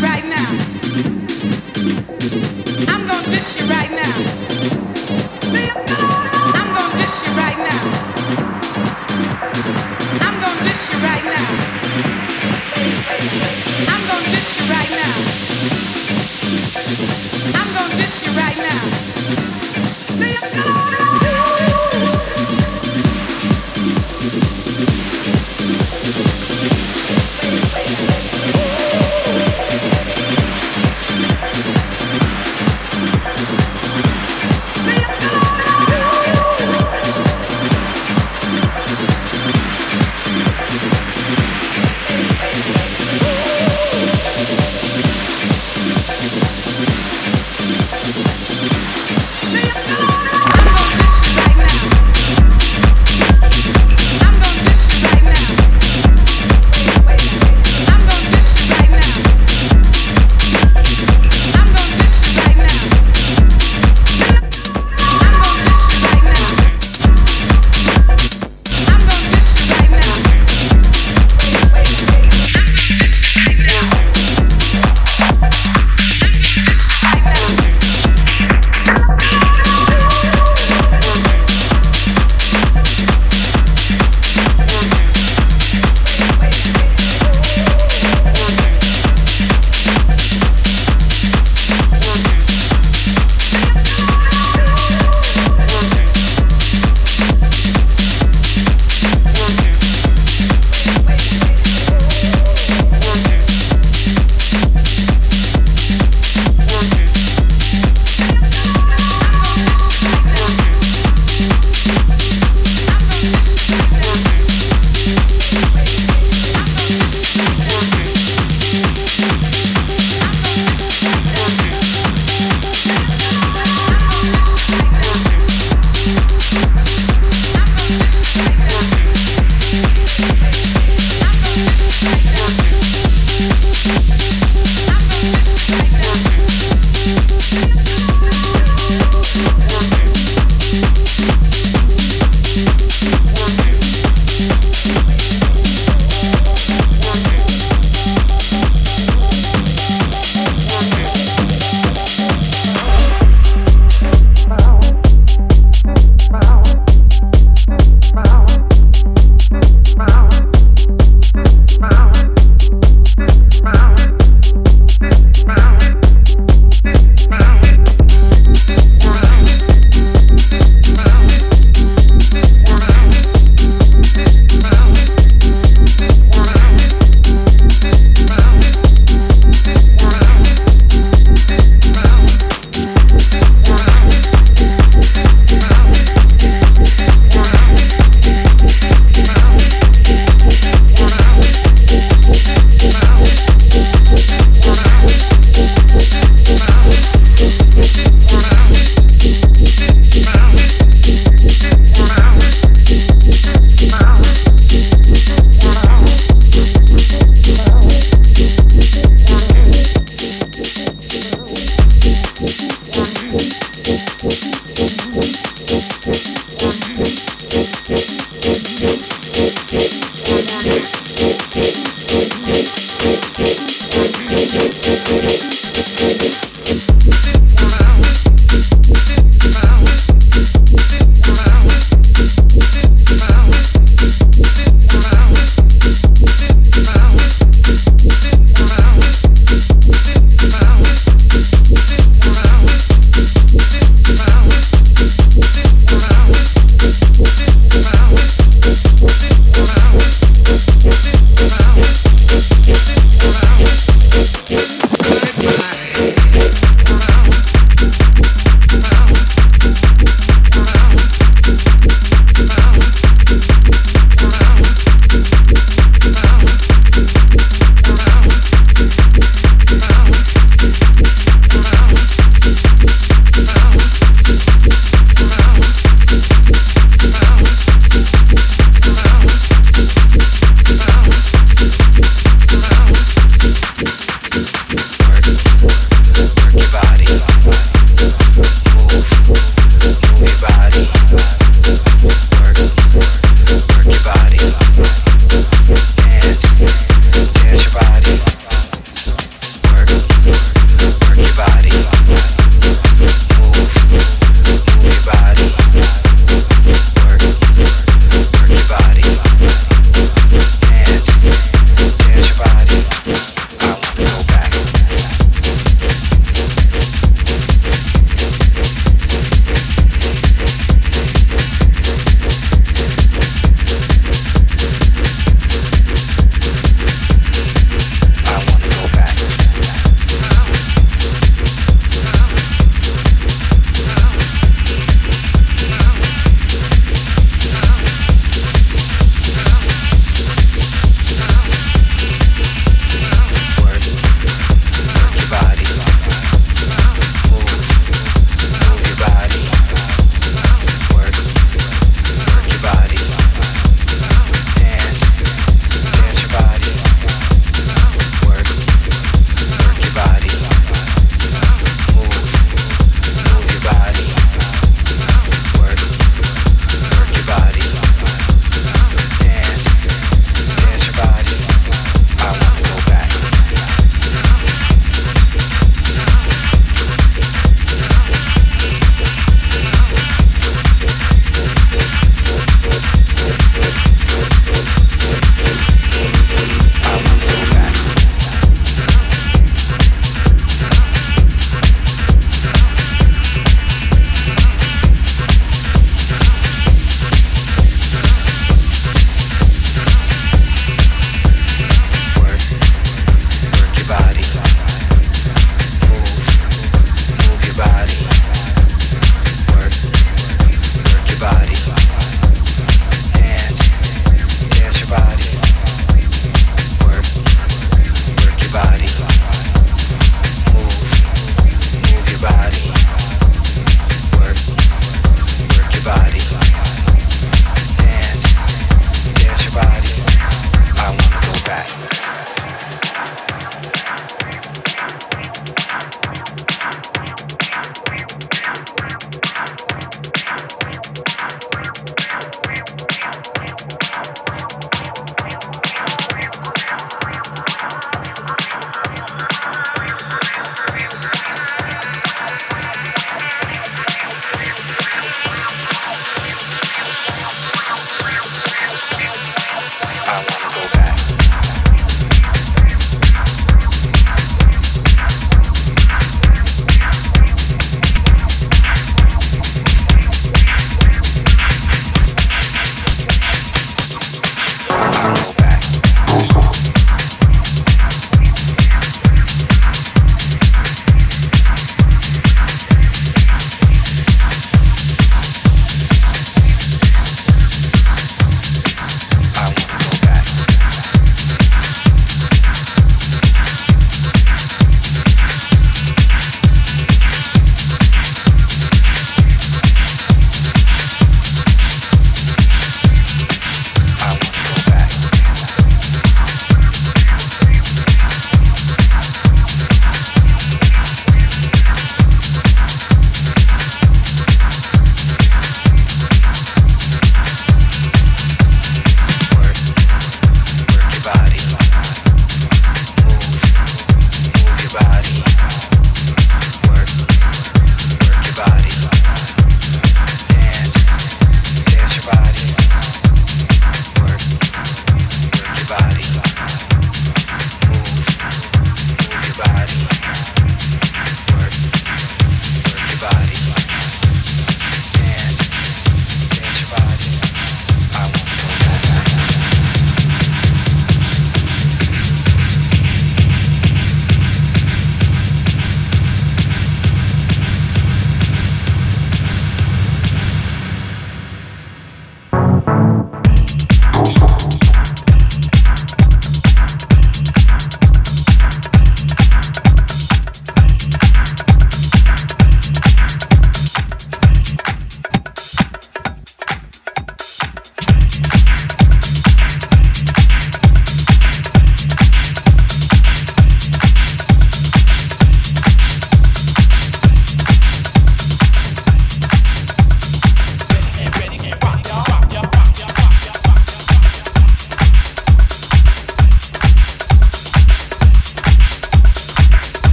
right